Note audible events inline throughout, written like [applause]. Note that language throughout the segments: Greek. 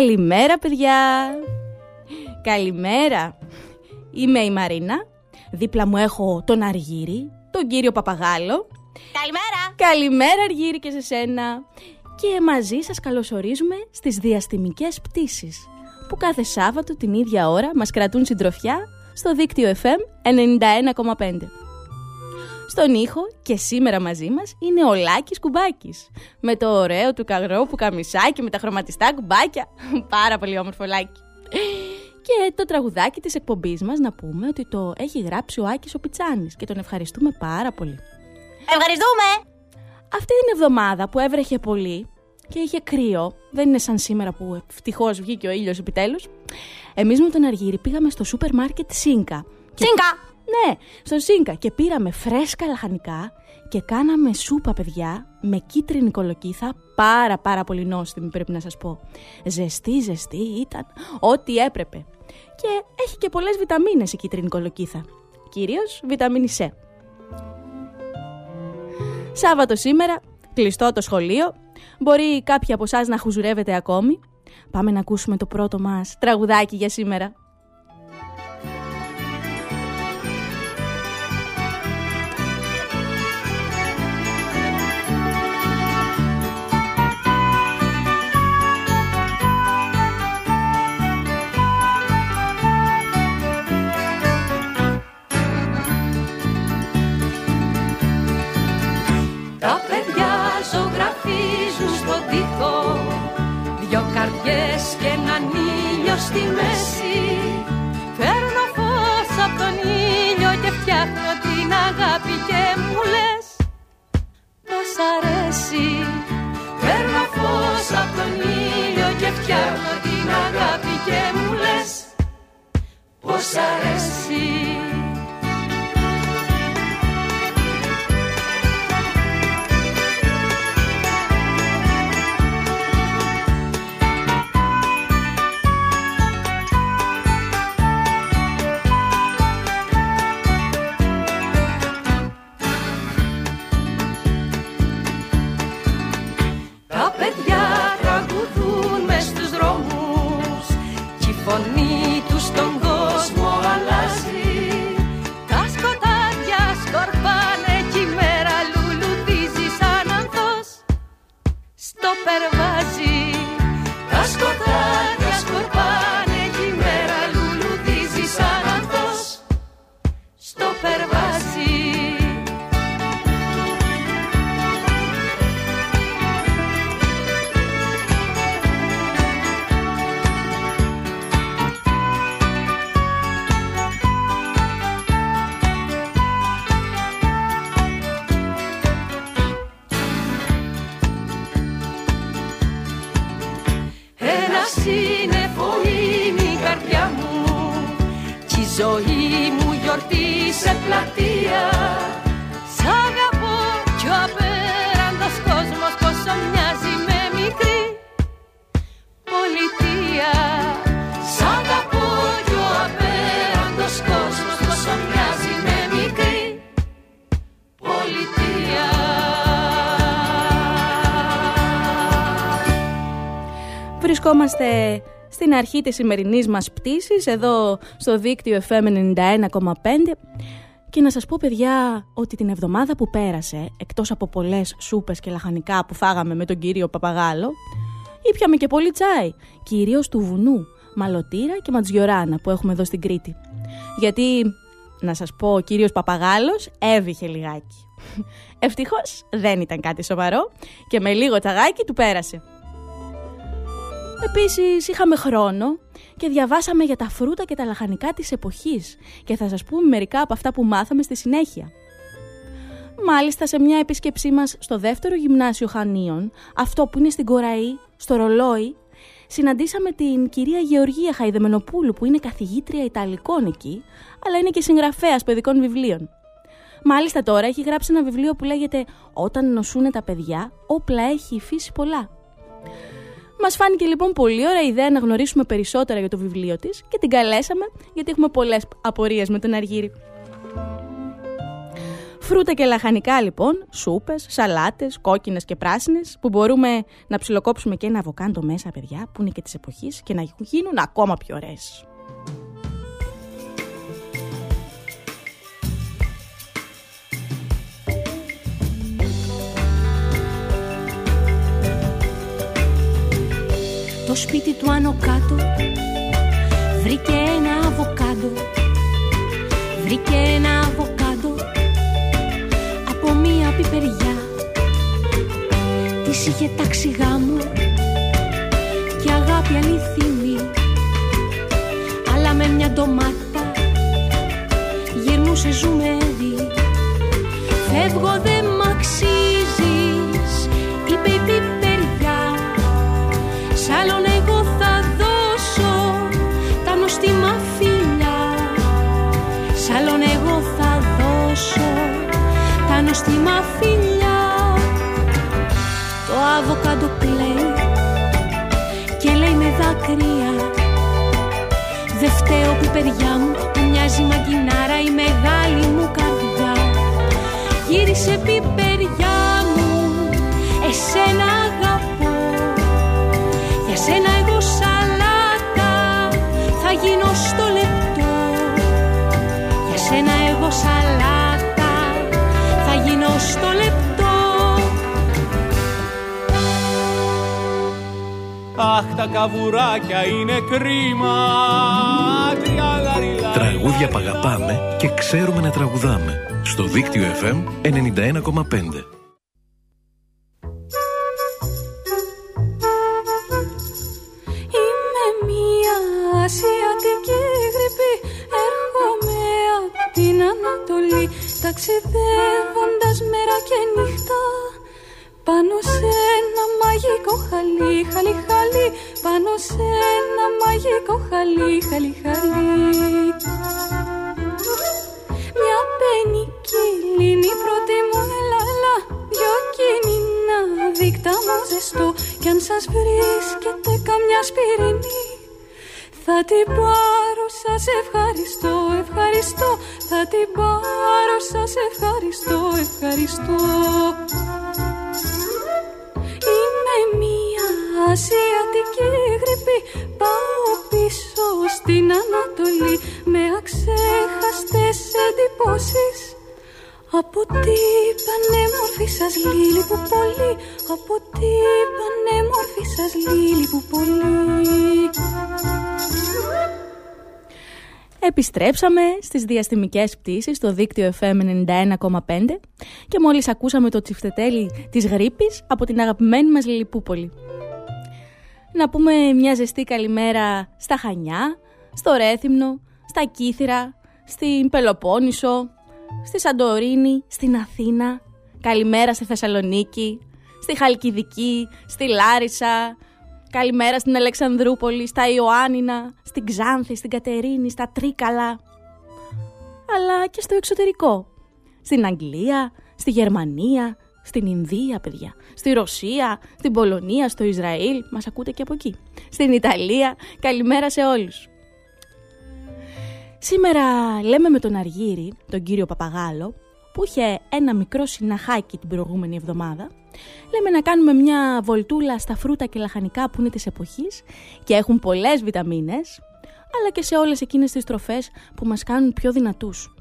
Καλημέρα παιδιά! Καλημέρα! Είμαι η Μαρίνα. Δίπλα μου έχω τον Αργύρι, τον κύριο Παπαγάλο. Καλημέρα! Καλημέρα Αργύρι και σε σένα. Και μαζί σας καλωσορίζουμε στις διαστημικές πτήσεις που κάθε Σάββατο την ίδια ώρα μας κρατούν συντροφιά στο δίκτυο FM 91,5. Στον ήχο και σήμερα μαζί μας είναι ο Λάκης Κουμπάκης. Με το ωραίο του καγρό που καμισάκι με τα χρωματιστά κουμπάκια. Πάρα πολύ όμορφο Λάκη. Και το τραγουδάκι της εκπομπής μας να πούμε ότι το έχει γράψει ο Άκης ο Πιτσάνης και τον ευχαριστούμε πάρα πολύ. Ευχαριστούμε! Αυτή την εβδομάδα που έβρεχε πολύ και είχε κρύο, δεν είναι σαν σήμερα που ευτυχώς βγήκε ο ήλιος επιτέλους, εμείς με τον Αργύρι πήγαμε στο σούπερ μάρκετ Σίνκα. Σίνκα! Ναι, στο Σίνκα και πήραμε φρέσκα λαχανικά και κάναμε σούπα παιδιά με κίτρινη κολοκύθα πάρα πάρα πολύ νόστιμη πρέπει να σας πω. Ζεστή ζεστή ήταν ό,τι έπρεπε. Και έχει και πολλές βιταμίνες η κίτρινη κολοκύθα. Κυρίως βιταμίνη C. Σάββατο σήμερα, κλειστό το σχολείο. Μπορεί κάποιοι από εσάς να χουζουρεύετε ακόμη. Πάμε να ακούσουμε το πρώτο μας τραγουδάκι για σήμερα. Στη μέση σύννεφο είναι η καρδιά μου. Τη ζωή μου γιορτή σε πλατεία. Βρισκόμαστε στην αρχή της σημερινής μας πτήσης, εδώ στο δίκτυο FM 91,5 και να σας πω παιδιά ότι την εβδομάδα που πέρασε, εκτός από πολλές σούπες και λαχανικά που φάγαμε με τον κύριο Παπαγάλο, ήπιαμε και πολύ τσάι, κυρίως του βουνού, Μαλωτήρα και Ματζιοράνα που έχουμε εδώ στην Κρήτη. Γιατί, να σας πω, ο κύριος Παπαγάλος έβηχε λιγάκι. [laughs] Ευτυχώς δεν ήταν κάτι σοβαρό και με λίγο τσαγάκι του πέρασε. Επίσης είχαμε χρόνο και διαβάσαμε για τα φρούτα και τα λαχανικά της εποχής και θα σας πούμε μερικά από αυτά που μάθαμε στη συνέχεια. Μάλιστα σε μια επίσκεψή μας στο δεύτερο γυμνάσιο Χανίων, αυτό που είναι στην Κοραή, στο Ρολόι, συναντήσαμε την κυρία Γεωργία Χαϊδεμενοπούλου που είναι καθηγήτρια Ιταλικών εκεί, αλλά είναι και συγγραφέας παιδικών βιβλίων. Μάλιστα τώρα έχει γράψει ένα βιβλίο που λέγεται «Όταν νοσούν τα παιδιά, όπλα έχει η φύση πολλά». Μας φάνηκε λοιπόν πολύ ωραία ιδέα να γνωρίσουμε περισσότερα για το βιβλίο της και την καλέσαμε γιατί έχουμε πολλές απορίες με τον Αργύρι. Φρούτα και λαχανικά λοιπόν, σούπες, σαλάτες, κόκκινες και πράσινες, που μπορούμε να ψιλοκόψουμε και ένα αβοκάντο μέσα, παιδιά, που είναι και της εποχής και να γίνουν ακόμα πιο ωραίες. Το σπίτι του άνω κάτω. Βρήκε ένα αβοκάντο Βρήκε ένα αβοκάντο από μία πιπεριά. Της είχε τάξει γάμο και αγάπη αληθινή. Αλλά με μια ντομάτα γυρνούσε ζουμερή Φεύγω δεν μ' αξίζεις τα νοστιμα φιλιά Το αβοκάντο κλαίει και λέει με δάκρυα. Δε φταίω πιπεριά μου που μοιάζει μαγκινάρα η μεγάλη μου καρδιά. Γύρισε πιπεριά μου εσένα αγαπώ. Για σένα εγώ σαλάτα θα γίνω στο λεπτό. Για σένα εγώ σαλάτα Αχ, τα καβουράκια είναι κρίμα. Τριαλαριλα. Τραγούδια που αγαπάμε και ξέρουμε να τραγουδάμε. Στο δίκτυο FM 91,5. Είμαι μία ασιατική γρήπη Έρχομαι από την Ανατολή Ταξιδεύοντας μέρα και νύχτα Πάνω σε ένα μαγικό χαλί, χαλί, χαλί. Πάνω σε ένα μαγικό χαλί, χαλί, χαλί. Μια πενική λίνη πρώτη μου έλα, έλα. Δυο κίνηνα δίκτυα μου ζεστό. Κι αν σας βρίσκεται καμιά σπυρινή θα την πάρω, σας ευχαριστώ, ευχαριστώ. Θα την πάρω, σας ευχαριστώ, ευχαριστώ ασιατική γρήπη Πάω πίσω στην Ανατολή. Με αξέχαστες εντυπώσεις. Από τι πανέμορφη σας λίλη που πολύ Από τι πανέμορφη σας λίλη που πολύ. Επιστρέψαμε στις διαστημικές πτήσεις στο δίκτυο FM 91,5 και μόλις ακούσαμε το τσιφτετέλι της γρήπης από την αγαπημένη μας Λιλιπούπολη. Να πούμε μια ζεστή καλημέρα στα Χανιά, στο Ρέθυμνο, στα Κύθυρα, στην Πελοπόννησο, στη Σαντορίνη, στην Αθήνα, καλημέρα στη Θεσσαλονίκη, στη Χαλκιδική, στη Λάρισα, καλημέρα στην Αλεξανδρούπολη, στα Ιωάννινα, στην Ξάνθη, στην Κατερίνη, στα Τρίκαλα, αλλά και στο εξωτερικό, στην Αγγλία, στη Γερμανία, στην Ινδία, παιδιά, στη Ρωσία, στην Πολωνία, στο Ισραήλ, μας ακούτε και από εκεί, στην Ιταλία, καλημέρα σε όλους. Σήμερα λέμε με τον Αργύρι, τον κύριο Παπαγάλο, που είχε ένα μικρό συναχάκι την προηγούμενη εβδομάδα, λέμε να κάνουμε μια βολτούλα στα φρούτα και λαχανικά που είναι της εποχής και έχουν πολλές βιταμίνες, αλλά και σε όλες εκείνες τις τροφές που μας κάνουν πιο δυνατούς.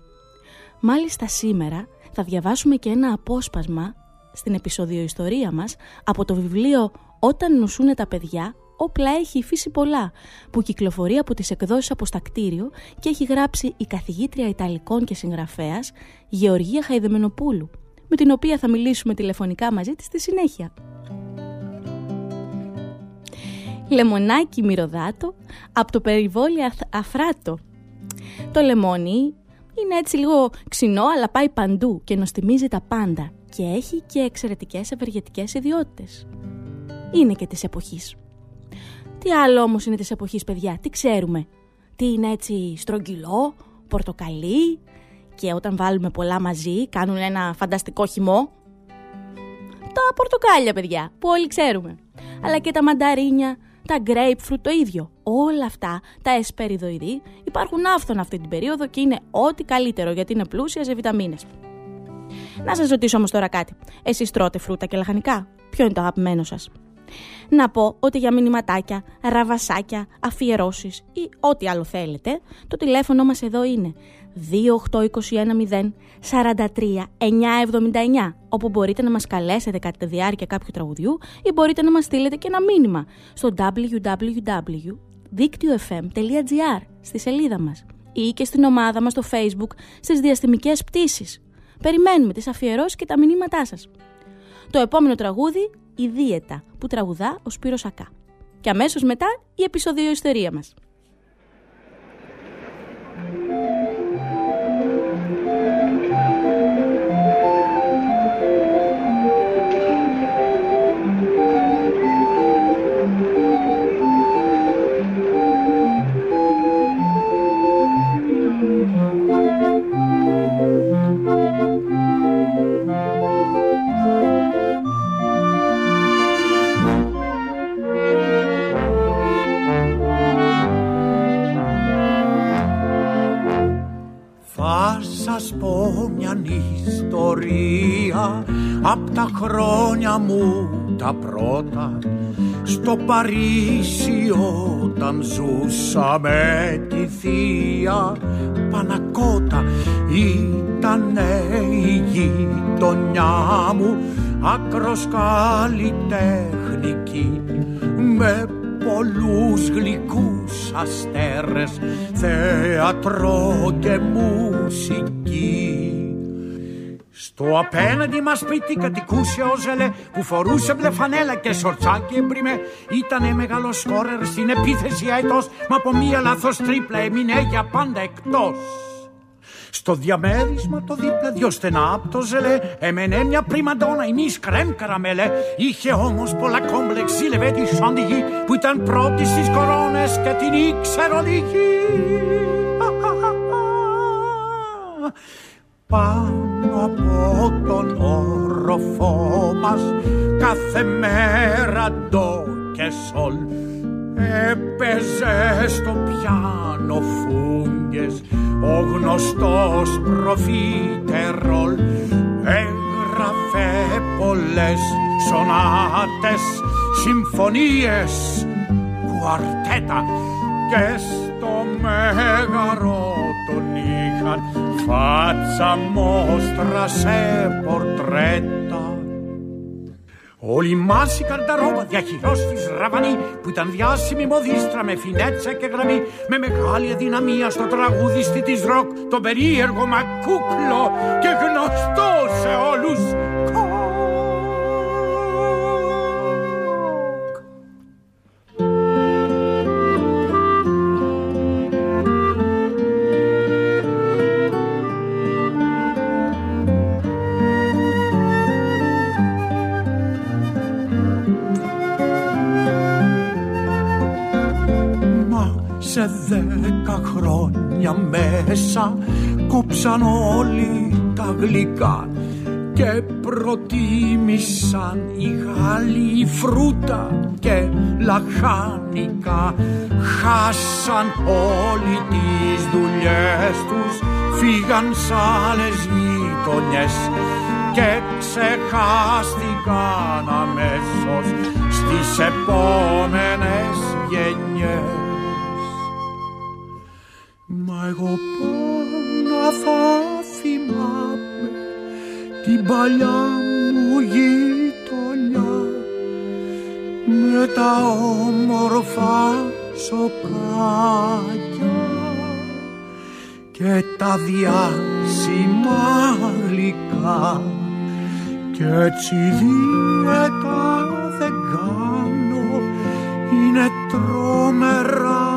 Μάλιστα σήμερα θα διαβάσουμε και ένα απόσπασμα στην επεισόδιο ιστορία μας από το βιβλίο «Όταν νοσούνε τα παιδιά, όπλα έχει η φύση πολλά, που κυκλοφορεί από τις εκδόσεις αποστακτήριο και έχει γράψει η καθηγήτρια Ιταλικών και συγγραφέας Γεωργία Χαϊδεμενοπούλου, με την οποία θα μιλήσουμε τηλεφωνικά μαζί της στη συνέχεια. Λεμονάκι μυρωδάτο από το περιβόλι αφράτο. Το λεμόνι είναι έτσι λίγο ξινό αλλά πάει παντού και νοστιμίζει τα πάντα και έχει και εξαιρετικές ευεργετικές ιδιότητες. Είναι και της εποχής. Τι άλλο όμως είναι της εποχής παιδιά, τι ξέρουμε; Τι είναι έτσι στρογγυλό, πορτοκαλί και όταν βάλουμε πολλά μαζί κάνουν ένα φανταστικό χυμό; Τα πορτοκάλια παιδιά που όλοι ξέρουμε. Αλλά και τα μανταρίνια, τα grapefruit το ίδιο. Όλα αυτά τα εσπεριδοειδή υπάρχουν άφθονα αυτή την περίοδο και είναι ό,τι καλύτερο γιατί είναι πλούσια σε βιταμίνες. Να σας ρωτήσω όμως τώρα κάτι. Εσείς τρώτε φρούτα και λαχανικά; Ποιο είναι το αγαπημένο σας; Να πω ότι για μηνυματάκια, ραβασάκια, αφιερώσεις ή ό,τι άλλο θέλετε, το τηλέφωνο μας εδώ είναι 28210 43 979 όπου μπορείτε να μας καλέσετε κατά τη διάρκεια κάποιου τραγουδιού ή μπορείτε να μας στείλετε και ένα μήνυμα στο www.δίκτυοfm.gr στη σελίδα μας ή και στην ομάδα μας στο facebook στις διαστημικές πτήσεις. Περιμένουμε τις αφιερώσεις και τα μηνύματά σας. Το επόμενο τραγούδι, η Δίαιτα, που τραγουδά ο Σπύρος Ακά. Και αμέσως μετά η επεισοδιο ιστορία μας. Πρώτα στο Παρίσι όταν ζούσα με τη θεία Πανακότα. Ήταν η γειτονιά μου άκρος καλλιτεχνική με πολλούς γλυκούς αστέρες θέατρο και μουσική στο απέναντι μας σπίτι κατοικούσε ο Ζελέ που φορούσε μπλε φανέλα και σορτσάκι εμπριμέ. Ήτανε μεγάλος σκόρερ στην επίθεση αετό, μα από μία λάθος τρίπλα έμεινε για πάντα εκτός. Στο διαμέρισμα το δίπλα δυο στενά απ' το ζελέ Έμενε μια πριμαντόνα η μη κρέμ καραμέλε Είχε όμως πολλά κόμπλεξ ζήλευε τη Σαντιγή Που ήταν πρώτη στις κορώνες και την ήξερε λίγη [laughs] πάνω από τον όροφό μας κάθε μέρα ντο και σολ έπαιζε στο πιάνο φούγκες. Ο γνωστός προφιτερόλ έγραφε πολλές σονάτες συμφωνίες κουαρτέτα και στο μέγαρο τον είχαν φάτσα μόστρα σε πορτρέτα. Όλη μάση καρταρόμπα διαχειρός της Ραβανή που ήταν διάσημη μοδίστρα με φινέτσα και γραμμή με μεγάλη αδυναμία στο τραγούδιστη της ροκ τον περίεργο μακούκλο και γνωστό σε όλους μέσα κόψαν όλοι τα γλυκά και προτίμησαν οι Γάλλοι φρούτα και λαχάνικα. Χάσαν όλοι τις δουλειές τους φύγαν σ' άλλες γειτονιές και ξεχάστηκαν αμέσως στις επόμενες γενιές εγώ πάντα θα θυμάμαι την παλιά μου γειτονιά. Με τα όμορφα σοκάκια και τα διάσημα γλυκά. Κι έτσι δίαιτα δεν κάνω είναι τρόμερα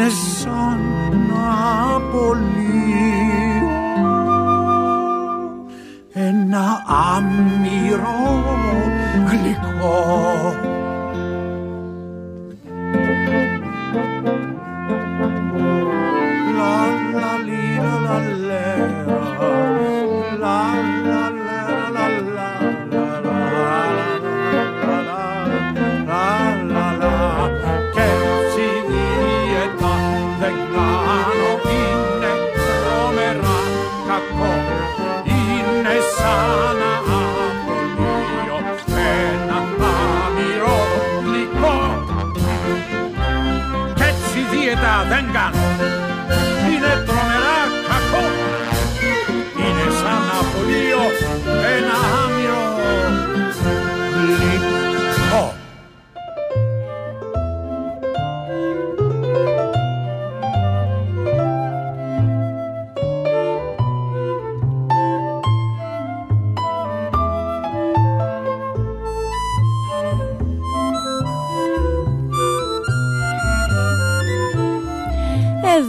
είναι σαν να απολύω ένα άμυρο γλυκό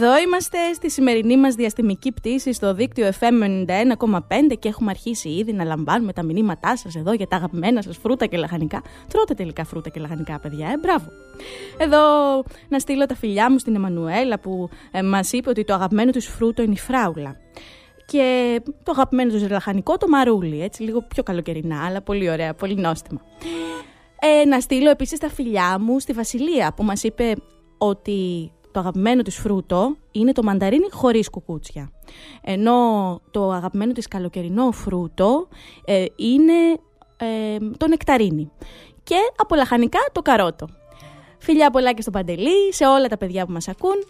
είμαστε στη σημερινή μας διαστημική πτήση στο δίκτυο FM 91,5 και έχουμε αρχίσει ήδη να λαμβάνουμε τα μηνύματά σας εδώ για τα αγαπημένα σας φρούτα και λαχανικά. Τρώτε τελικά φρούτα και λαχανικά παιδιά, ε, μπράβο. Εδώ να στείλω τα φιλιά μου στην Εμμανουέλα που ε, μας είπε ότι το αγαπημένο της φρούτο είναι η φράουλα. Και το αγαπημένο του λαχανικό το μαρούλι, έτσι λίγο πιο καλοκαιρινά, αλλά πολύ ωραία, πολύ νόστιμα. Ε, να στείλω επίσης τα φιλιά μου στη Βασιλεία που μας είπε ότι το αγαπημένο της φρούτο είναι το μανταρίνι χωρίς κουκούτσια. Ενώ το αγαπημένο της καλοκαιρινό φρούτο ε, είναι ε, το νεκταρίνι. Και από λαχανικά το καρότο. Φιλιά πολλά και στο Παντελή, σε όλα τα παιδιά που μας ακούν.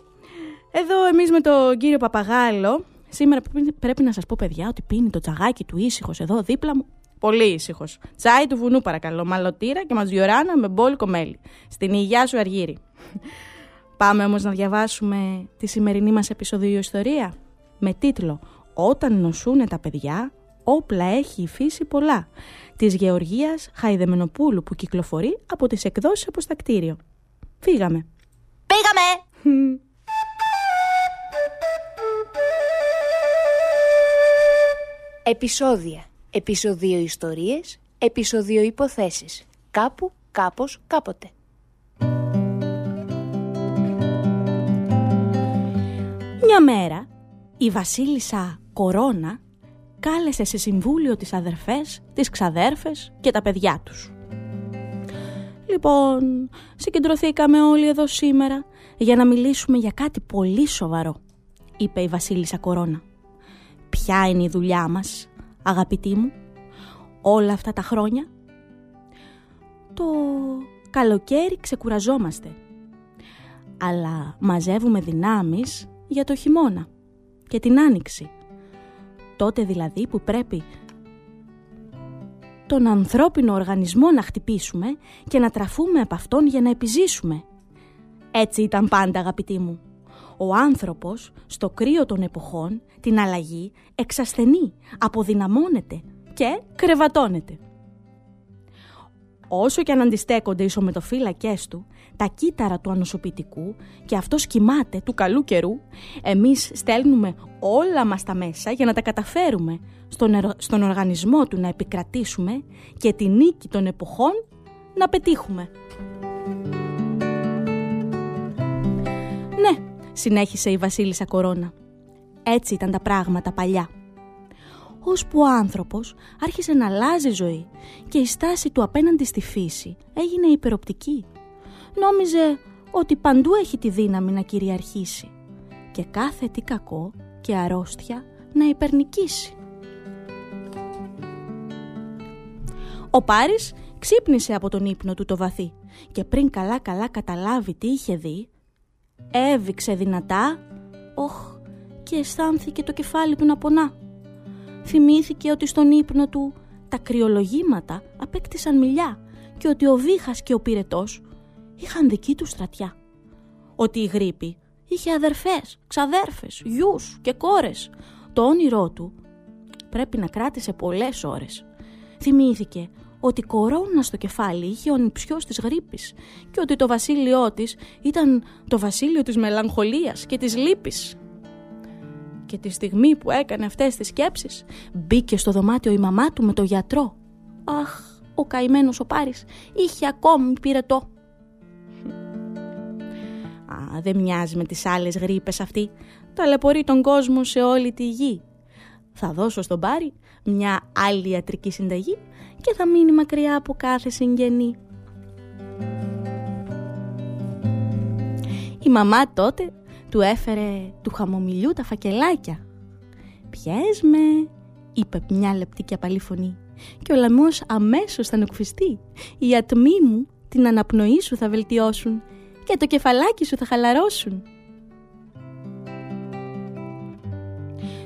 Εδώ εμείς με τον κύριο Παπαγάλο, σήμερα πρέπει να σας πω παιδιά ότι πίνει το τσαγάκι του ήσυχος εδώ δίπλα μου. Πολύ ήσυχος. Τσάι του βουνού παρακαλώ, μαλωτήρα και ματζιοράνα με μπόλικο μέλι. Στην υγειά σου αργύρι. Πάμε όμως να διαβάσουμε τη σημερινή μας επεισοδιο ιστορία με τίτλο «Όταν νοσούνε τα παιδιά, όπλα έχει η φύση πολλά» της Γεωργίας Χαϊδεμενοπούλου που κυκλοφορεί από τις εκδόσεις από στα κτίριο. Φύγαμε. Πήγαμε! Επισόδια. Επισοδίο ιστορίες. Επισοδίο υποθέσεις. Κάπου, κάπως, κάποτε. Μια μέρα η βασίλισσα Κορώνα κάλεσε σε συμβούλιο τις αδερφές, τις ξαδέρφες και τα παιδιά τους. Λοιπόν, συγκεντρωθήκαμε όλοι εδώ σήμερα για να μιλήσουμε για κάτι πολύ σοβαρό, είπε η βασίλισσα Κορώνα. Ποια είναι η δουλειά μας, αγαπητή μου, όλα αυτά τα χρόνια; Το καλοκαίρι ξεκουραζόμαστε, αλλά μαζεύουμε δυνάμεις για το χειμώνα και την άνοιξη. Τότε δηλαδή που πρέπει τον ανθρώπινο οργανισμό να χτυπήσουμε και να τραφούμε από αυτόν για να επιζήσουμε. Έτσι ήταν πάντα αγαπητοί μου. Ο άνθρωπος στο κρύο των εποχών την αλλαγή εξασθενεί, αποδυναμώνεται και κρεβατώνεται. Όσο και αν αντιστέκονται οι σωματοφύλακές του, τα κύτταρα του ανοσοποιητικού και αυτό κοιμάται του καλού καιρού, εμείς στέλνουμε όλα μας τα μέσα για να τα καταφέρουμε στον, στον οργανισμό του να επικρατήσουμε και τη νίκη των εποχών να πετύχουμε. Ναι, συνέχισε η βασίλισσα Κορώνα. Έτσι ήταν τα πράγματα παλιά ώσπου ο άνθρωπος άρχισε να αλλάζει ζωή και η στάση του απέναντι στη φύση έγινε υπεροπτική. Νόμιζε ότι παντού έχει τη δύναμη να κυριαρχήσει και κάθε τι κακό και αρρώστια να υπερνικήσει. Ο Πάρης ξύπνησε από τον ύπνο του το βαθύ και πριν καλά καλά καταλάβει τι είχε δει, έβηξε δυνατά, οχ, και αισθάνθηκε το κεφάλι του να πονά θυμήθηκε ότι στον ύπνο του τα κρυολογήματα απέκτησαν μιλιά και ότι ο Βίχας και ο Πυρετός είχαν δική του στρατιά. Ότι η γρήπη είχε αδερφές, ξαδέρφες, γιους και κόρες. Το όνειρό του πρέπει να κράτησε πολλές ώρες. Θυμήθηκε ότι κορώνα στο κεφάλι είχε ο νηψιός της γρήπης και ότι το βασίλειό της ήταν το βασίλειο της μελαγχολίας και της λύπης. Και τη στιγμή που έκανε αυτές τις σκέψεις μπήκε στο δωμάτιο η μαμά του με το γιατρό. Αχ, ο καημένος ο Πάρης είχε ακόμη πυρετό. Α, δεν μοιάζει με τις άλλες γρήπες αυτή. Ταλαιπωρεί τον κόσμο σε όλη τη γη. Θα δώσω στον Πάρη μια άλλη ιατρική συνταγή και θα μείνει μακριά από κάθε συγγενή. Η μαμά τότε του έφερε του χαμομηλιού τα φακελάκια. «Πιες με», είπε μια λεπτή και απαλή φωνή και ο λαμός αμέσως θα νοκφιστεί. Οι ατμοί μου την αναπνοή σου θα βελτιώσουν και το κεφαλάκι σου θα χαλαρώσουν.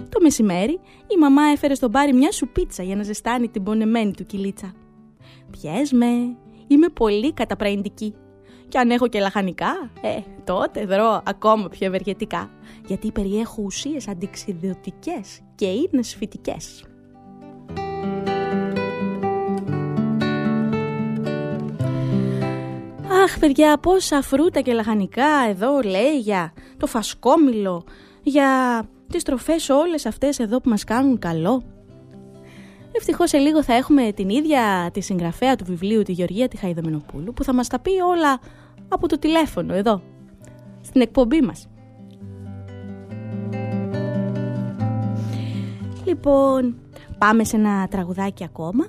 Το μεσημέρι η μαμά έφερε στον Πάρη μια σουπίτσα για να ζεστάνει την πονεμένη του κυλίτσα. «Πιες με, είμαι πολύ καταπραϊντική. Και αν έχω και λαχανικά, ε, τότε δρώ ακόμα πιο ευεργετικά, γιατί περιέχω ουσίες αντιξιδιωτικές και είναι σφυτικές». Αχ, παιδιά, πόσα φρούτα και λαχανικά εδώ λέει για το φασκόμηλο, για τις τροφές όλες αυτές εδώ που μας κάνουν καλό. Ευτυχώς σε λίγο θα έχουμε την ίδια τη συγγραφέα του βιβλίου, τη Γεωργία τη Χαϊδομενοπούλου, που θα μας τα πει όλα από το τηλέφωνο εδώ, στην εκπομπή μας. Λοιπόν, πάμε σε ένα τραγουδάκι ακόμα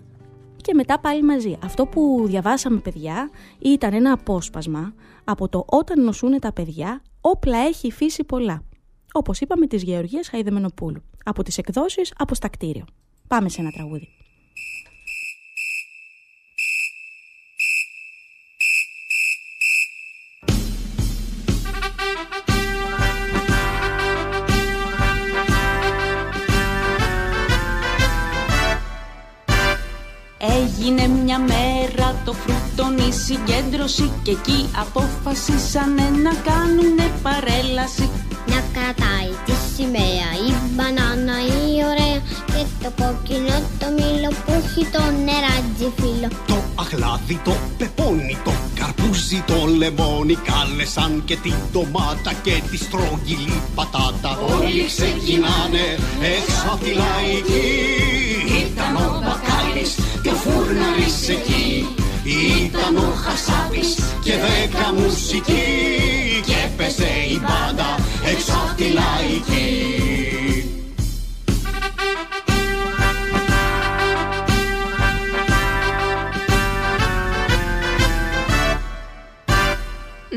και μετά πάλι μαζί. Αυτό που διαβάσαμε παιδιά ήταν ένα απόσπασμα από το «Όταν νοσούν τα παιδιά, όπλα έχει φύση πολλά» όπως είπαμε της Γεωργίας Χαϊδεμενοπούλου, από τις εκδόσεις από στα κτίριο. Πάμε σε ένα τραγούδι. Έγινε μια μέρα το φρουτόν η συγκέντρωση και εκεί αποφασίσανε να κάνουνε παρέλαση. Να κρατάει τη σημαία η μπανάνα η ωραία και το κόκκινο το μήλο που έχει το νεράτζι φίλο Το αχλάδι, το πεπόνι, το καρπούζι, το λεμόνι κάλεσαν και την ντομάτα και τη στρογγυλή πατάτα. Όλοι ξεκινάνε έξω από τη λαϊκή Ήταν ο Μπακάλης και ο Φούρναρης εκεί. Ήταν ο Χασάπης και δέκα μουσική. Και έπεσε η μπάντα έξω απ' τη λαϊκή.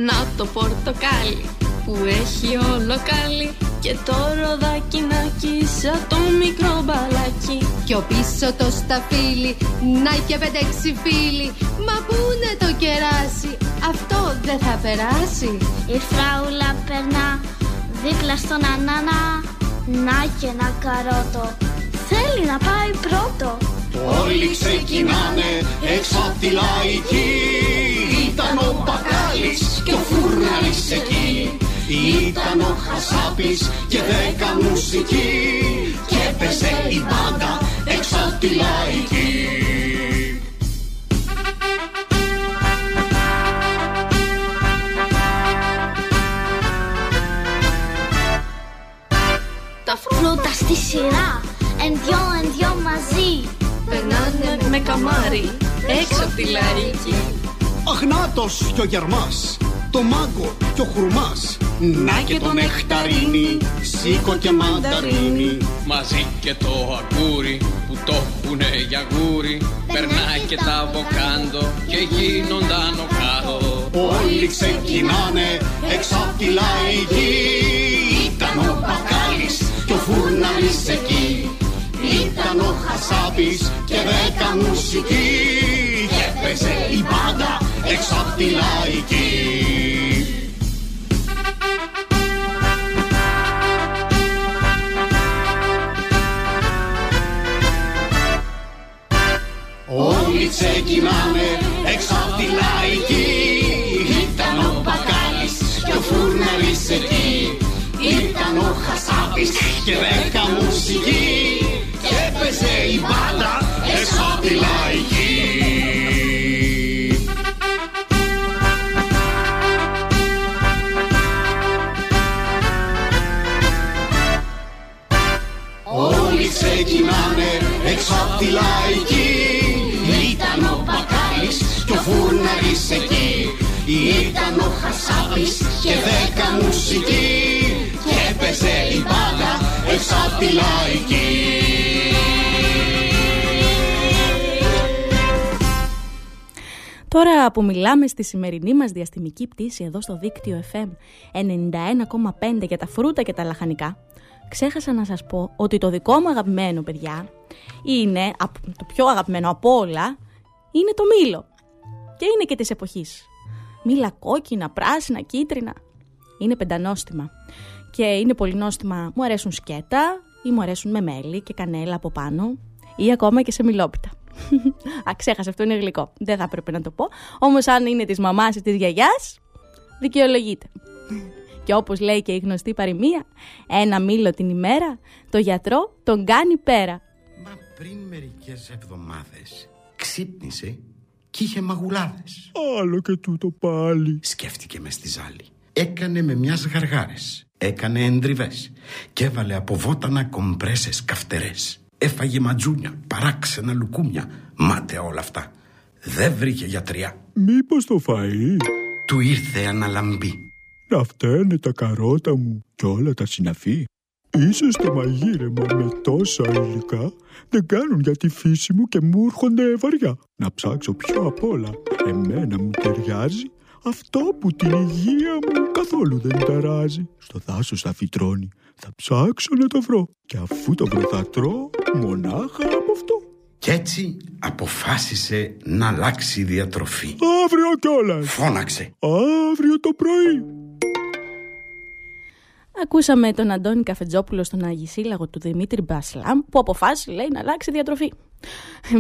Να το πορτοκάλι που έχει όλο κάλι και το ροδάκι να σαν το μικρό μπαλάκι. Κι ο πίσω το σταφύλι να και πεντέξι φίλοι. Μα πού είναι το κεράσι, αυτό δεν θα περάσει. Η φράουλα περνά δίπλα στον ανάνα. Να και ένα καρότο, θέλει να πάει πρώτο. Όλοι ξεκινάνε έξω απ' τη λαϊκή Ήταν ο Μπακάλης και ο Φούρναρης εκεί ήταν ο Χασάπης και δέκα μουσική και έπεσε η μπάντα έξω από τη λαϊκή. Τα φρούτα στη σειρά, εν δυο εν δυο μαζί. Περνάνε με καμάρι, έξω από τη λαϊκή. Αχνάτος κι ο Γερμάς το μάγκο και ο χρουμάς Να και το νεκταρίνι, σίκο και μανταρίνι. Μαζί και το αγκούρι που το έχουνε για γούρι. Περνάει και τα βοκάντο και γίνονταν ο κάτω Όλοι ξεκινάνε έξω απ' τη λαϊκή. Ήταν ο Πακάλης και ο Φούρναρης εκεί. Ήταν ο Χασάπης και δέκα μουσική και έπαιζε η μπάντα έξω απ' τη λαϊκή. Όλοι ξεκινάνε έξω από τη λαϊκή. Ήταν ο Μπακάλης και ο Φούρναρης εκεί. Ήταν ο Χασάπης και δέκα μουσική Και έπαιζε η μπάντα έξω από τη λαϊκή. Όλοι ξεκινάνε έξω από τη λαϊκή Φούρναρης εκεί. Ήταν ο Χασάπης και δέκα μουσική. Και έπαιζε η μπάντα έξω από τη λαϊκή Τώρα που μιλάμε στη σημερινή μας διαστημική πτήση εδώ στο δίκτυο FM 91,5 για τα φρούτα και τα λαχανικά, ξέχασα να σας πω ότι το δικό μου αγαπημένο, παιδιά, είναι, το πιο αγαπημένο από όλα, είναι το μήλο. Και είναι και της εποχής. Μήλα κόκκινα, πράσινα, κίτρινα. Είναι πεντανόστιμα. Και είναι πολύ νόστιμα, μου αρέσουν σκέτα ή μου αρέσουν με μέλι και κανέλα από πάνω ή ακόμα και σε μιλόπιτα. [laughs] Α, ξέχασα, αυτό είναι γλυκό. Δεν θα έπρεπε να το πω. Όμως, αν είναι της μαμάς ή της γιαγιάς, δικαιολογείται. [laughs] Και όπως λέει και η γνωστή παροιμία, ένα μήλο την ημέρα, το γιατρό τον κάνει πέρα. Μα πριν μερικές εβδομάδες ξύπνησε και είχε μαγουλάδες. Άλλο και τούτο πάλι. Σκέφτηκε μες στη ζάλη. Έκανε με μιας γαργάρες. Έκανε εντριβές. Και έβαλε από βότανα κομπρέσες καυτερές. Έφαγε ματζούνια, παράξενα λουκούμια. Μάταια όλα αυτά. Δεν βρήκε γιατριά. Μήπως το φαΐ. Του ήρθε αναλαμπή. Να φταίνε τα καρότα μου και όλα τα συναφή. Ίσως το μαγείρεμα με τόσα υλικά δεν κάνουν για τη φύση μου και μου έρχονται βαριά. Να ψάξω πιο απ' όλα. Εμένα μου ταιριάζει αυτό που την υγεία μου καθόλου δεν ταράζει. Στο δάσος θα φυτρώνει. Θα ψάξω να το βρω. Και αφού το βρω θα τρώω μονάχα από αυτό. Κι έτσι αποφάσισε να αλλάξει διατροφή. Αύριο κιόλας. Φώναξε. Αύριο το πρωί. Ακούσαμε τον Αντώνη Καφετζόπουλο στον Αγισύλλαγο του Δημήτρη Μπασλάμ που αποφάσισε λέει να αλλάξει διατροφή.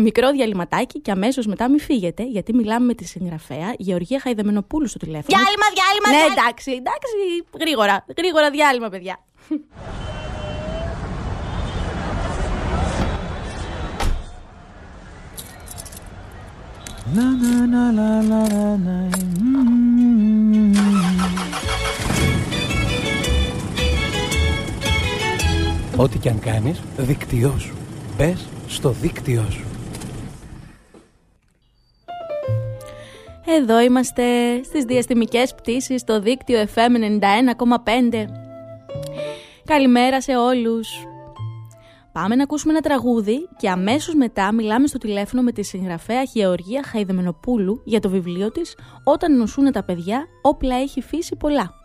Μικρό διαλυματάκι και αμέσως μετά μην φύγετε γιατί μιλάμε με τη συγγραφέα Γεωργία Χαϊδεμενοπούλου στο τηλέφωνο. Διάλειμμα, διάλειμμα, Ναι, διάλειμμα. εντάξει, εντάξει, γρήγορα, γρήγορα διάλειμμα, παιδιά. Να, να, να, Ό,τι και αν κάνεις, δίκτυό σου. Μπες στο δίκτυό σου. Εδώ είμαστε στις διαστημικές πτήσεις στο δίκτυο FM 91,5. Καλημέρα σε όλους. Πάμε να ακούσουμε ένα τραγούδι και αμέσως μετά μιλάμε στο τηλέφωνο με τη συγγραφέα Γεωργία Χαϊδεμενοπούλου για το βιβλίο της «Όταν νοσούν τα παιδιά, όπλα έχει φύση πολλά».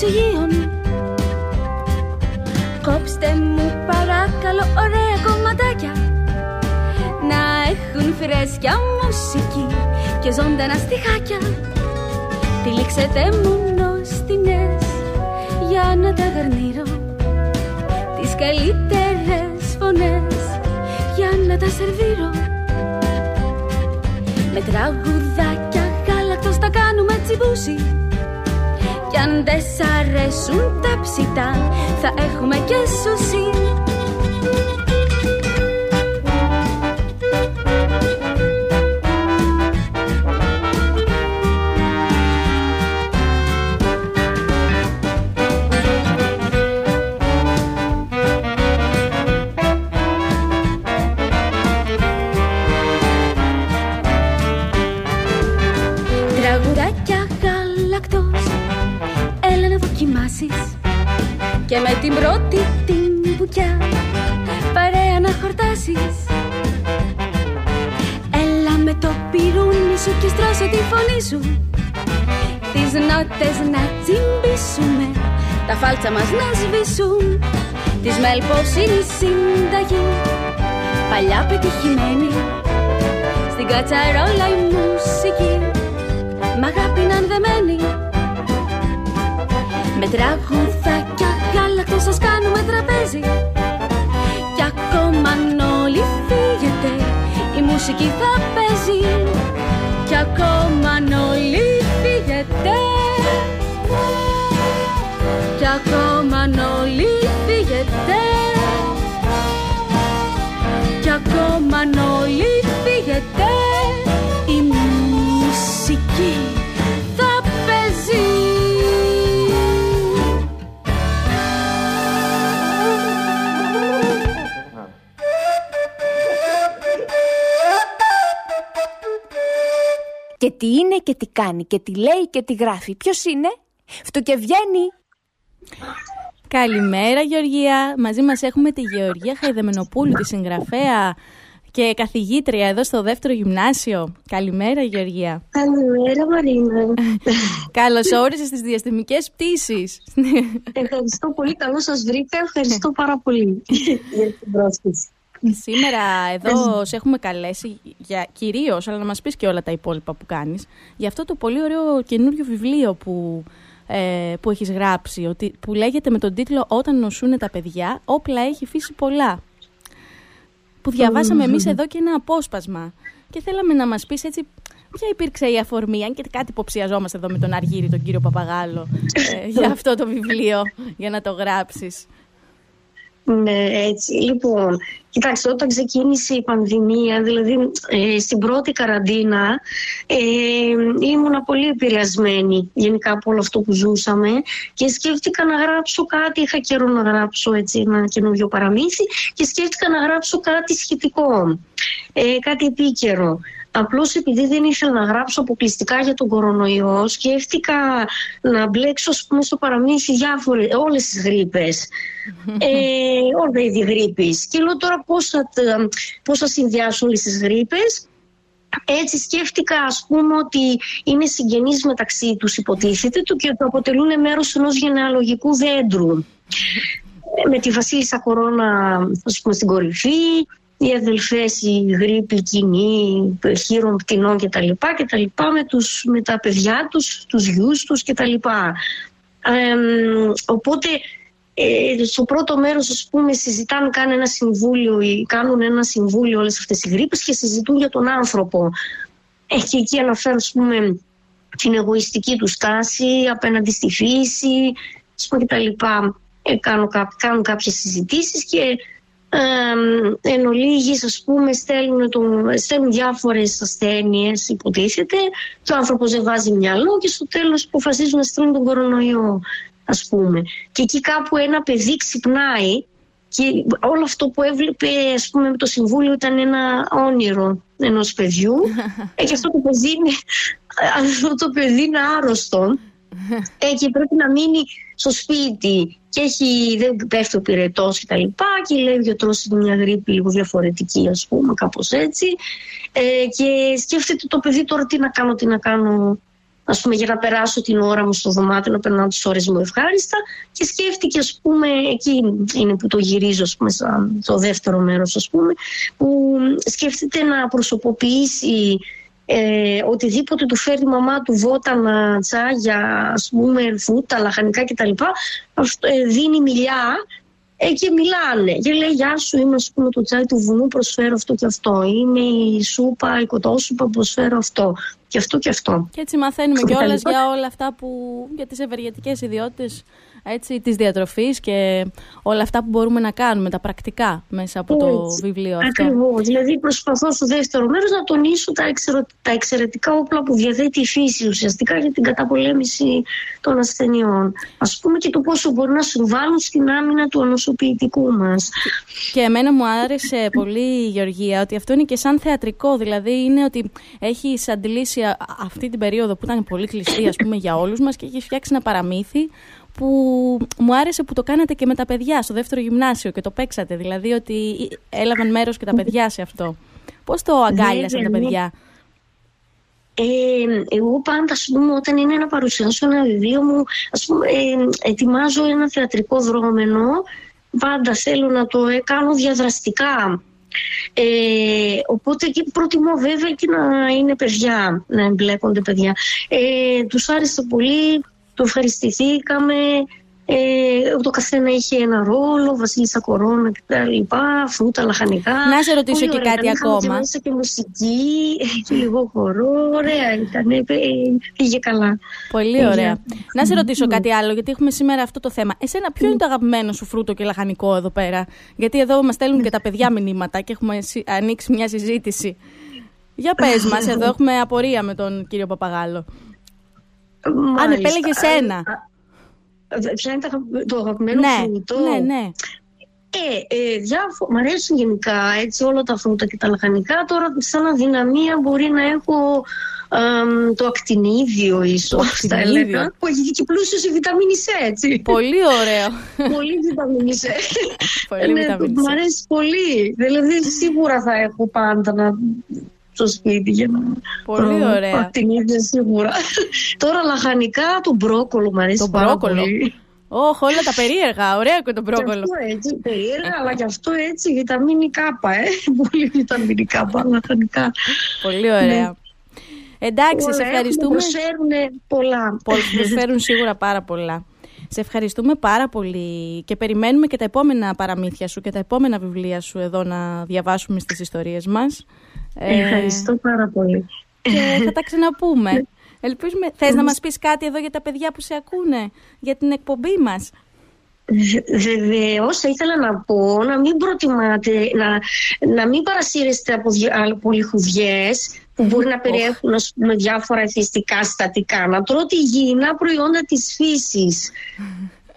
Έξω από το ψυγείον Κόψτε μου παρακαλώ ωραία κομματάκια. Να έχουν φρέσκια μουσική και ζωντανά στιχάκια. Τυλίξετε μου νοστινές για να τα γαρνίρω Τις καλύτερες φωνές για να τα σερβίρω. Με τραγουδάκια γάλακτος τα κάνουμε τσιμπούσι Κι αν δεν σ' αρέσουν τα ψητά θα έχουμε και σουσί σου και στρώσω τη φωνή σου. Τις νότες να τσιμπήσουμε Τα φάλτσα μας να σβήσουν. Της μέλπος είναι η συνταγή Παλιά πετυχημένη Στην κατσαρόλα η μουσική Μ' αγάπη να δεμένη Με τραγουδάκια γάλακτο σας κάνουμε τραπέζι. Κι ακόμα όλοι φύγετε Η μουσική θα παίζει Κι ακόμα όλοι φύγετε Κι ακόμα όλοι τι είναι και τι κάνει και τι λέει και τι γράφει. Ποιος είναι; Φτωκευγαίνει. Καλημέρα Γεωργία. Μαζί μας έχουμε τη Γεωργία Χαϊδεμενοπούλου, τη συγγραφέα και καθηγήτρια εδώ στο δεύτερο γυμνάσιο. Καλημέρα Γεωργία. Καλημέρα Μαρίνα. [laughs] Καλώς όρισες στις διαστημικές πτήσεις. Ευχαριστώ πολύ. Καλώς σας βρήκα. Ευχαριστώ πάρα πολύ [laughs] για την πρόσκληση. Σήμερα εδώ σε έχουμε καλέσει για κυρίως, αλλά να μας πεις και όλα τα υπόλοιπα που κάνεις, για αυτό το πολύ ωραίο καινούριο βιβλίο που, ε, που έχεις γράψει, ότι, που λέγεται με τον τίτλο «Όταν νοσούνε τα παιδιά, όπλα έχει φύσει πολλά». Που διαβάσαμε εμείς εδώ και ένα απόσπασμα. Και θέλαμε να μας πεις έτσι ποια υπήρξε η αφορμή, αν και κάτι υποψιαζόμαστε εδώ με τον Αργύρι, τον κύριο Παπαγάλο, ε, [laughs] για αυτό το βιβλίο, για να το γράψεις. Ναι, έτσι. Λοιπόν, κοιτάξτε, όταν ξεκίνησε η πανδημία, δηλαδή ε, στην πρώτη καραντίνα, ε, ήμουνα πολύ επηρεασμένη γενικά από όλο αυτό που ζούσαμε και σκέφτηκα να γράψω κάτι, είχα καιρό να γράψω έτσι ένα καινούριο παραμύθι και σκέφτηκα να γράψω κάτι σχετικό, ε, κάτι επίκαιρο. Απλώς επειδή δεν ήθελα να γράψω αποκλειστικά για τον κορονοϊό, σκέφτηκα να μπλέξω πούμε, στο παραμύθι διάφορες, όλες τις γρήπες. [laughs] ε, όλα τα είδη γρήπης. Και λέω τώρα πώς θα, πώς θα συνδυάσω όλες τις γρήπες. Έτσι σκέφτηκα ας πούμε ότι είναι συγγενείς μεταξύ τους υποτίθεται του και ότι αποτελούν μέρος ενός γενεαλογικού δέντρου. [laughs] Με τη Βασίλισσα Κορώνα ας πούμε, στην κορυφή, οι αδελφές, η γρήπη, η κοινή, χείρων, πτηνών κτλ. λοιπά με, τους, με τα παιδιά τους, τους γιους τους κτλ. Ε, οπότε ε, στο πρώτο μέρος ας πούμε συζητάνε, κάνουν ένα συμβούλιο, κάνουν ένα συμβούλιο όλες αυτές οι γρήπες και συζητούν για τον άνθρωπο. Έχει εκεί αναφέρω ας πούμε την εγωιστική του στάση απέναντι στη φύση ας πούμε, κτλ. Ε, κάνουν, κάνουν κάποιες συζητήσεις και εν ολίγης ας πούμε στέλνουν, το, στέλνουν διάφορες ασθένειες υποτίθεται. Και ο άνθρωπος δεν βάζει μυαλό και στο τέλος αποφασίζουν να στέλνουν τον κορονοϊό ας πούμε. Και εκεί κάπου ένα παιδί ξυπνάει και όλο αυτό που έβλεπε ας πούμε με το συμβούλιο ήταν ένα όνειρο ενός παιδιού. [laughs] Ε, και αυτό το παιδί είναι, [laughs] αυτό το παιδί είναι άρρωστο. [laughs] Ε, και πρέπει να μείνει στο σπίτι και έχει, δεν πέφτει ο πυρετός και τα λοιπά και λέει ο γιατρός είναι μια γρήπη λίγο διαφορετική ας πούμε κάπως έτσι. Ε, και σκέφτεται το παιδί τώρα τι να κάνω, τι να κάνω ας πούμε για να περάσω την ώρα μου στο δωμάτιο να περνάω τις ώρες μου ευχάριστα. Και σκέφτηκε ας πούμε εκεί είναι που το γυρίζω ας πούμε στο δεύτερο μέρος ας πούμε που σκέφτεται να προσωποποιήσει ε, οτιδήποτε του φέρει η μαμά του βότανα, τσάγια, ας πούμε, φούτα, λαχανικά κτλ. Αυτό, ε, δίνει μιλιά ε, και μιλάνε. Και λέει, Γεια σου, είμαι ας πούμε, το τσάι του βουνού, προσφέρω αυτό και αυτό. Είναι η σούπα, η κοτόσουπα, προσφέρω αυτό. Και αυτό και αυτό. Και έτσι μαθαίνουμε κιόλας για όλα αυτά που. για τις ευεργετικές ιδιότητες έτσι, της διατροφής και όλα αυτά που μπορούμε να κάνουμε, τα πρακτικά μέσα από το βιβλίο αυτό. Ακριβώς. Δηλαδή προσπαθώ στο δεύτερο μέρος να τονίσω τα, τα εξαιρετικά όπλα που διαθέτει η φύση ουσιαστικά για την καταπολέμηση των ασθενειών. Ας πούμε και το πόσο μπορεί να συμβάλλουν στην άμυνα του ανοσοποιητικού μας. Και εμένα μου άρεσε [laughs] πολύ η Γεωργία ότι αυτό είναι και σαν θεατρικό, δηλαδή είναι ότι έχει αντιλήσει αυτή την περίοδο που ήταν πολύ κλειστή ας πούμε για όλους μας και έχει φτιάξει ένα παραμύθι που μου άρεσε που το κάνατε και με τα παιδιά στο δεύτερο γυμνάσιο και το παίξατε. Δηλαδή ότι έλαβαν μέρος και τα παιδιά σε αυτό. Πώς το αγκάλιασαν τα παιδιά; ε, εγώ πάντα, ας πούμε, όταν είναι να παρουσιάσω ένα βιβλίο μου, ας πούμε, ε, ετοιμάζω ένα θεατρικό δρόμενο, πάντα θέλω να το ε, κάνω διαδραστικά. Ε, οπότε και προτιμώ βέβαια και να είναι παιδιά, να εμπλέκονται παιδιά. Ε, τους άρεσε πολύ, το ευχαριστηθήκαμε, ε, το καθένα είχε ένα ρόλο, Βασίλισσα Κορώνα κτλ. Φρούτα, λαχανικά. Να σε ρωτήσω και κάτι ακόμα. Και μέσα και μουσική, [laughs] και λίγο χορό. Ωραία ήταν. Ε, πήγε καλά. Πολύ ωραία. Να σε ρωτήσω κάτι άλλο, γιατί έχουμε σήμερα αυτό το θέμα. Εσένα, ποιο είναι το αγαπημένο σου φρούτο και λαχανικό εδώ πέρα; Γιατί εδώ μας στέλνουν και τα παιδιά μηνύματα και έχουμε ανοίξει μια συζήτηση. Για πες μας, [laughs] εδώ έχουμε απορία με τον κύριο Παπαγάλο. Αν επέλεγες ένα. Ποια είναι το αγαπημένο ναι, φρούτο. Ναι, ναι. Ε, ε, διάφο... Μ' αρέσουν γενικά έτσι όλα τα φρούτα και τα λαχανικά. Τώρα σαν αδυναμία μπορεί να έχω το ακτινίδιο ίσως θα έλεγα που έχει και πλούσιος σε βιταμίνη C έτσι. Πολύ ωραίο. πολύ βιταμίνη C. πολύ ναι, Μ' αρέσει πολύ. Δηλαδή σίγουρα θα έχω πάντα να στο σπίτι για να Πολύ ωραία. την ίδια σίγουρα. [laughs] Τώρα λαχανικά το μπρόκολο μου αρέσει το πάρα μπρόκολο. πολύ. Όχι, όλα τα περίεργα. Ωραία και το μπρόκολο. Και αυτό έτσι, περίεργα, αλλά και αυτό έτσι, βιταμίνη κάπα, ε. [laughs] Πολύ βιταμίνη κάπα, λαχανικά. Πολύ ωραία. Ναι. Εντάξει, σε ευχαριστούμε. Προσφέρουν πολλά. Προσφέρουν σίγουρα πάρα πολλά. Σε ευχαριστούμε πάρα πολύ και περιμένουμε και τα επόμενα παραμύθια σου και τα επόμενα βιβλία σου εδώ να διαβάσουμε στις ιστορίες μας. Ευχαριστώ πάρα πολύ. Και θα τα ξαναπούμε. Ελπίζουμε. Θες να μας πεις κάτι εδώ για τα παιδιά που σε ακούνε, για την εκπομπή μας; Βεβαίως, θα ήθελα να πω να μην προτιμάτε, να, να μην παρασύρεστε από πολυχουδιές που μπορεί να περιέχουν με διάφορα εθιστικά συστατικά. Να τρώτε υγιεινά προϊόντα της φύσης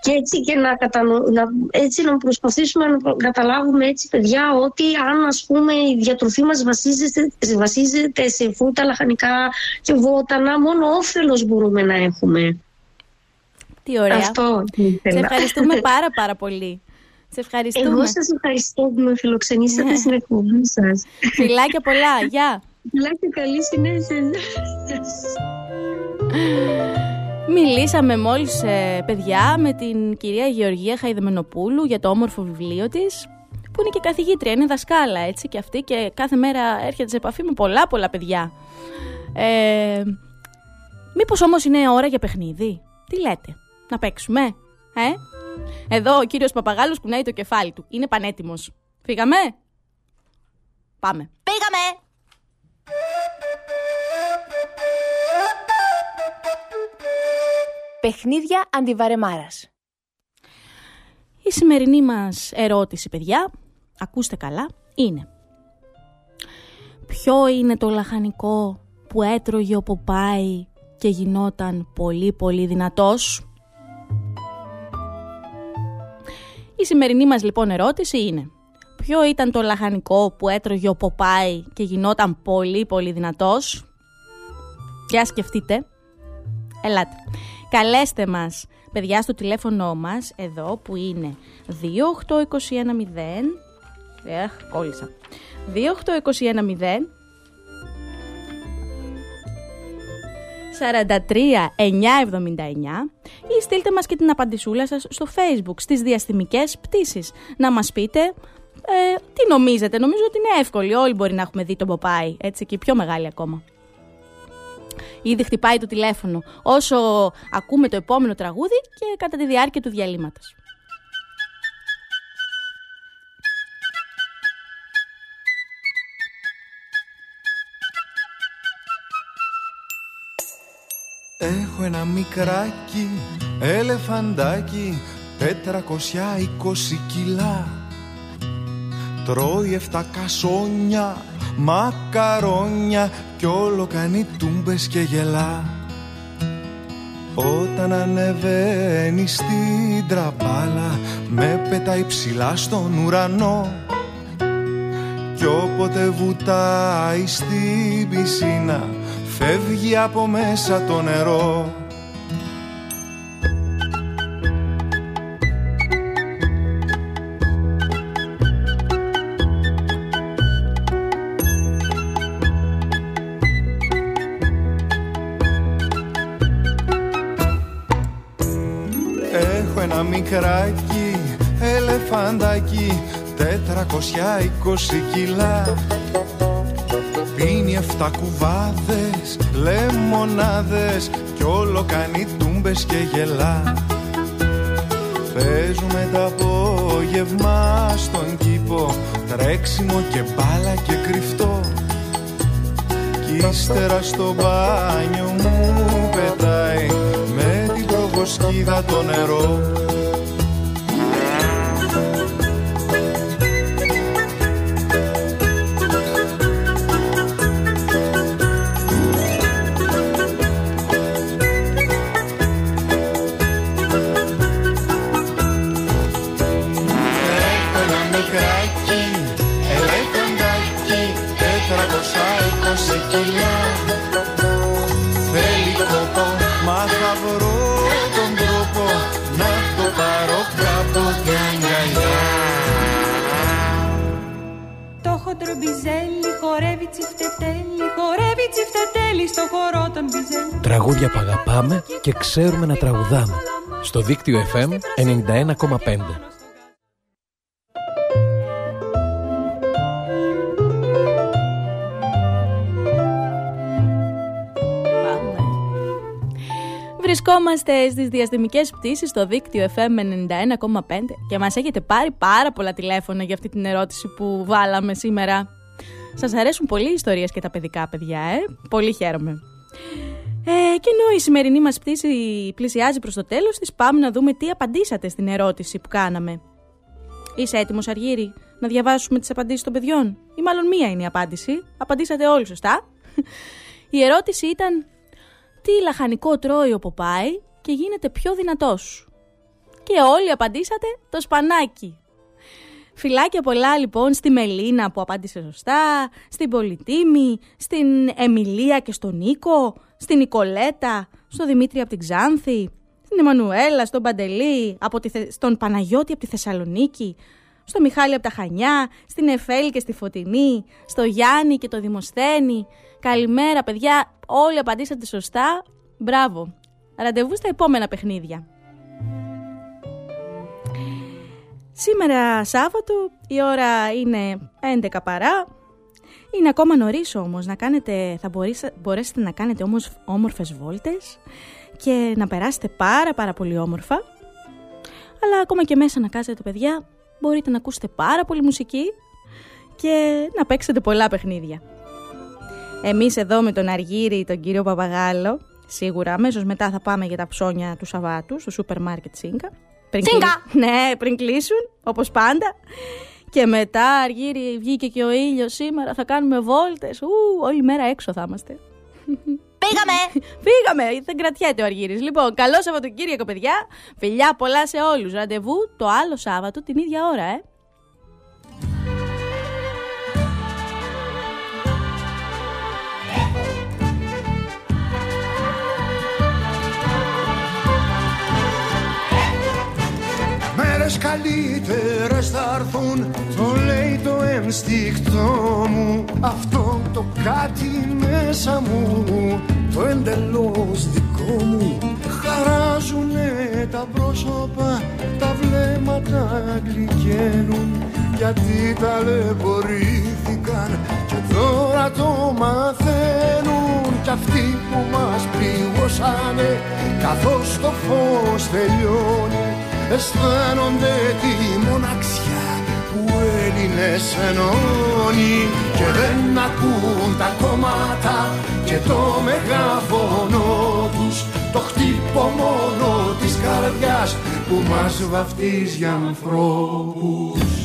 και έτσι και να, κατανο... να, έτσι να προσπαθήσουμε να καταλάβουμε έτσι παιδιά ότι αν ας πούμε η διατροφή μας βασίζεται, βασίζεται σε φρούτα, λαχανικά και βότανα μόνο όφελος μπορούμε να έχουμε. Τι ωραία. Αυτό Σε ευχαριστούμε [laughs] πάρα πάρα πολύ. Σε ευχαριστούμε. Εγώ σας ευχαριστώ που με φιλοξενήσατε ναι. στην εκπομπή σας. Φιλάκια πολλά. [laughs] Γεια. Φιλάκια καλή συνέχεια. [laughs] Μιλήσαμε μόλις ε, παιδιά με την κυρία Γεωργία Χαϊδεμενοπούλου για το όμορφο βιβλίο της που είναι και καθηγήτρια, είναι δασκάλα έτσι και αυτή και κάθε μέρα έρχεται σε επαφή με πολλά πολλά παιδιά. Ε, μήπως όμως είναι ώρα για παιχνίδι, τι λέτε, να παίξουμε, ε; Εδώ ο κύριος Παπαγάλος κουνάει το κεφάλι του, είναι πανέτοιμος. Φύγαμε; Πάμε. Πήγαμε! Παιχνίδια αντιβαρεμάρας. Η σημερινή μας ερώτηση, παιδιά, ακούστε καλά, είναι Ποιο είναι το λαχανικό που έτρωγε ο Ποπάη και γινόταν πολύ πολύ δυνατός; Η σημερινή μας λοιπόν ερώτηση είναι Ποιο ήταν το λαχανικό που έτρωγε ο Ποπάη και γινόταν πολύ πολύ δυνατός; Για σκεφτείτε. Ελάτε. Καλέστε μας, παιδιά, στο τηλέφωνο μας, εδώ που είναι 28210... Εχ, κόλλησα. 28210... 43 ή στείλτε μας και την απαντησούλα σας στο facebook στις διαστημικές πτήσεις. Να μας πείτε ε, τι νομίζετε, νομίζω ότι είναι εύκολη. Όλοι μπορεί να έχουμε δει τον Ποπάι έτσι και πιο μεγάλη ακόμα Ήδη χτυπάει το τηλέφωνο όσο ακούμε το επόμενο τραγούδι και κατά τη διάρκεια του διαλύματος. Έχω ένα μικράκι ελεφαντάκι τετρακοσιά είκοσι κιλά Τρώει εφτά κασόνια, μακαρόνια κι όλο κάνει τούμπες και γελά. Όταν ανεβαίνει στην τραπάλα με πετάει ψηλά στον ουρανό. Κι όποτε βουτάει στην πισίνα φεύγει από μέσα το νερό μικράκι ελεφαντάκι τετρακοσιά είκοσι κιλά. Πίνει εφτά κουβάδες, λεμονάδες Κι όλο κάνει τούμπες και γελά. Παίζουμε τα απόγευμα στον κήπο Τρέξιμο και μπάλα και κρυφτό. Κι ύστερα στο μπάνιο μου πετάει Με την προβοσκίδα το νερό Τραγούδια που αγαπάμε και ξέρουμε να τραγουδάμε. Στο δίκτυο FM 91,5. Βρισκόμαστε στις διαστημικές πτήσεις στο δίκτυο FM 91,5 και μας έχετε πάρει πάρα πολλά τηλέφωνα για αυτή την ερώτηση που βάλαμε σήμερα. Σας αρέσουν πολύ οι ιστορίες και τα παιδικά παιδιά, ε; Πολύ χαίρομαι. Ε, και ενώ η σημερινή μας πτήση πλησιάζει προς το τέλος της, πάμε να δούμε τι απαντήσατε στην ερώτηση που κάναμε. Είσαι έτοιμος Αργύρι να διαβάσουμε τις απαντήσεις των παιδιών; Ή μάλλον μία είναι η απάντηση. Απαντήσατε όλοι σωστά. Η ερώτηση ήταν τι λαχανικό τρώει ο Ποπάι και γίνεται πιο δυνατός; Και όλοι απαντήσατε το σπανάκι. Φιλάκια πολλά λοιπόν στη Μελίνα που απάντησε σωστά, στην Πολυτίμη, στην Εμιλία και στον Νίκο, στην Νικολέτα, στον Δημήτρη από την Ξάνθη, στην Εμμανουέλα, στον Παντελή, από τη στον Παναγιώτη από τη Θεσσαλονίκη, στο Μιχάλη από τα Χανιά, στην Εφέλη και στη Φωτεινή, στο Γιάννη και το Δημοσθένη. Καλημέρα παιδιά, όλοι απαντήσατε σωστά. Μπράβο. Ραντεβού στα επόμενα παιχνίδια. Σήμερα Σάββατο, η ώρα είναι 11 παρά. Είναι ακόμα νωρίς όμως να κάνετε, θα μπορέσετε να κάνετε όμως όμορφες βόλτες και να περάσετε πάρα πάρα πολύ όμορφα. Αλλά ακόμα και μέσα να κάθετε παιδιά, μπορείτε να ακούσετε πάρα πολύ μουσική και να παίξετε πολλά παιχνίδια. Εμείς εδώ με τον Αργύρι, τον κύριο Παπαγάλο, σίγουρα αμέσως μετά θα πάμε για τα ψώνια του Σαββάτου στο σούπερ μάρκετ Σίνκα. Πριν [laughs] Ναι, πριν κλείσουν, όπως πάντα. Και μετά, Αργύρι, βγήκε και ο ήλιος σήμερα, θα κάνουμε βόλτες. Ου, όλη μέρα έξω θα είμαστε. Πήγαμε! [laughs] Πήγαμε! Δεν κρατιέται ο Αργύρης. Λοιπόν, καλό Σαββατοκύριακο, παιδιά. Φιλιά πολλά σε όλους. Ραντεβού το άλλο Σάββατο την ίδια ώρα, ε. Καλύτερες θα έρθουν Το λέει το ένστικτό μου. Αυτό το κάτι μέσα μου Το εντελώς δικό μου. Χαράζουνε τα πρόσωπα Τα βλέμματα γλυκαίνουν. Γιατί ταλαιπωρήθηκαν Και τώρα το μαθαίνουν. Κι αυτοί που μας πληγώσανε Καθώς το φως τελειώνει αισθάνονται τη μοναξιά που Έλληνες ενώνει. Και δεν ακούν τα κόμματα και το μεγάφωνο τους. Το χτύπο μόνο της καρδιάς που μας βαφτίζει για ανθρώπους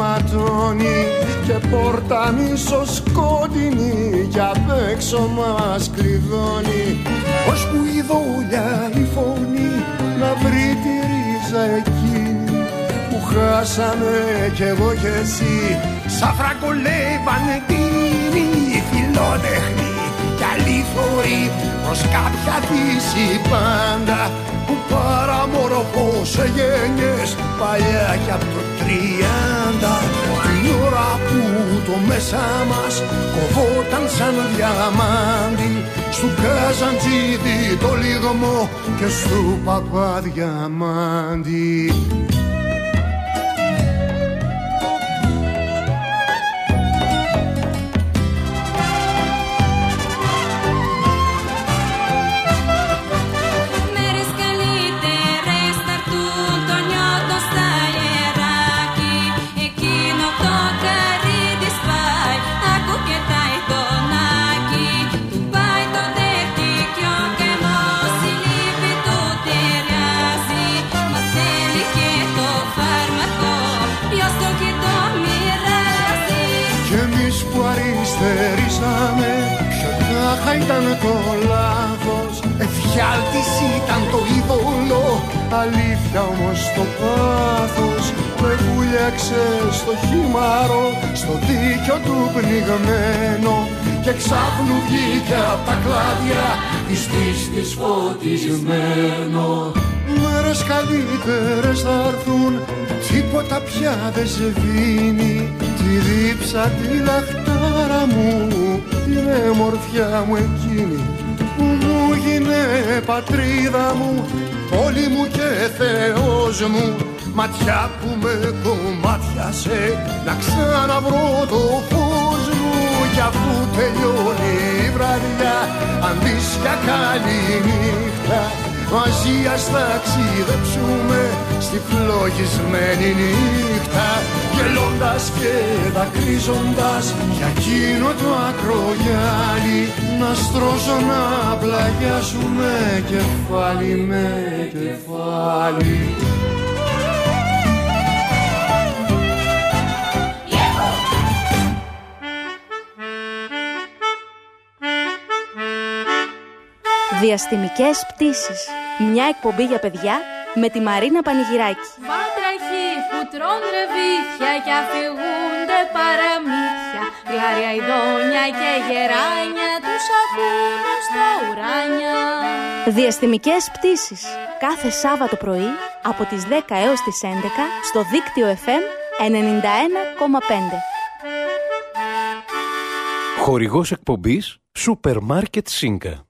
ματώνει και πόρτα σκότεινη κι απ' έξω μας κλειδώνει. Που η δόλια η φωνή να βρει τη ρίζα εκείνη που χάσαμε κι εγώ κι εσύ. Σαν φραγκολέ πανετίνη φιλότεχνη κι αλήθεια θωρεί προς κάποια δύση πάντα παλιά κι από το τριάντα την ώρα που το μέσα μας κοβόταν σαν διαμάντι. Στου Καζαντζίδη το λιγμό και στου Παπαδιαμάντι Αλήθεια όμως το πάθος. Με βουλιάξε στο χυμάρο Στο δίκιο του πνιγμένο. Και ξάφνου βγήκε απ' τα κλάδια Της πίστης φωτισμένο. Μέρες καλύτερες θα έρθουν Τίποτα πια δεν σβήνει Τη δίψα τη λαχτάρα μου την μορφιά μου εκείνη που μου γίνε πατρίδα μου. Πόλη μου και Θεός μου ματιά που με κομμάτιασε να ξαναβρω το φως μου. Κι αφού τελειώνει η βραδιά αν δεις για καλή νύχτα μαζί ας ταξιδέψουμε στη φλογισμένη νύχτα γελώντας και δακρύζοντας για εκείνο το ακρογιάλι να στρώσω να πλαγιάσουμε κεφάλι με κεφάλι Διαστημικές πτήσεις. Μια εκπομπή για παιδιά με τη Μαρίνα Πανηγυράκη. Βάτραχοι που τρώνε ρεβίθια και αφηγούνται παραμύθια. Γλάρια ειδόνια και γεράνια τους ακούνε στα ουράνια. Διαστημικές πτήσεις. Κάθε Σάββατο πρωί από τις 10 έως τις 11 στο δίκτυο FM 91,5. Χορηγός εκπομπής Σούπερ Μάρκετ Σίνκα.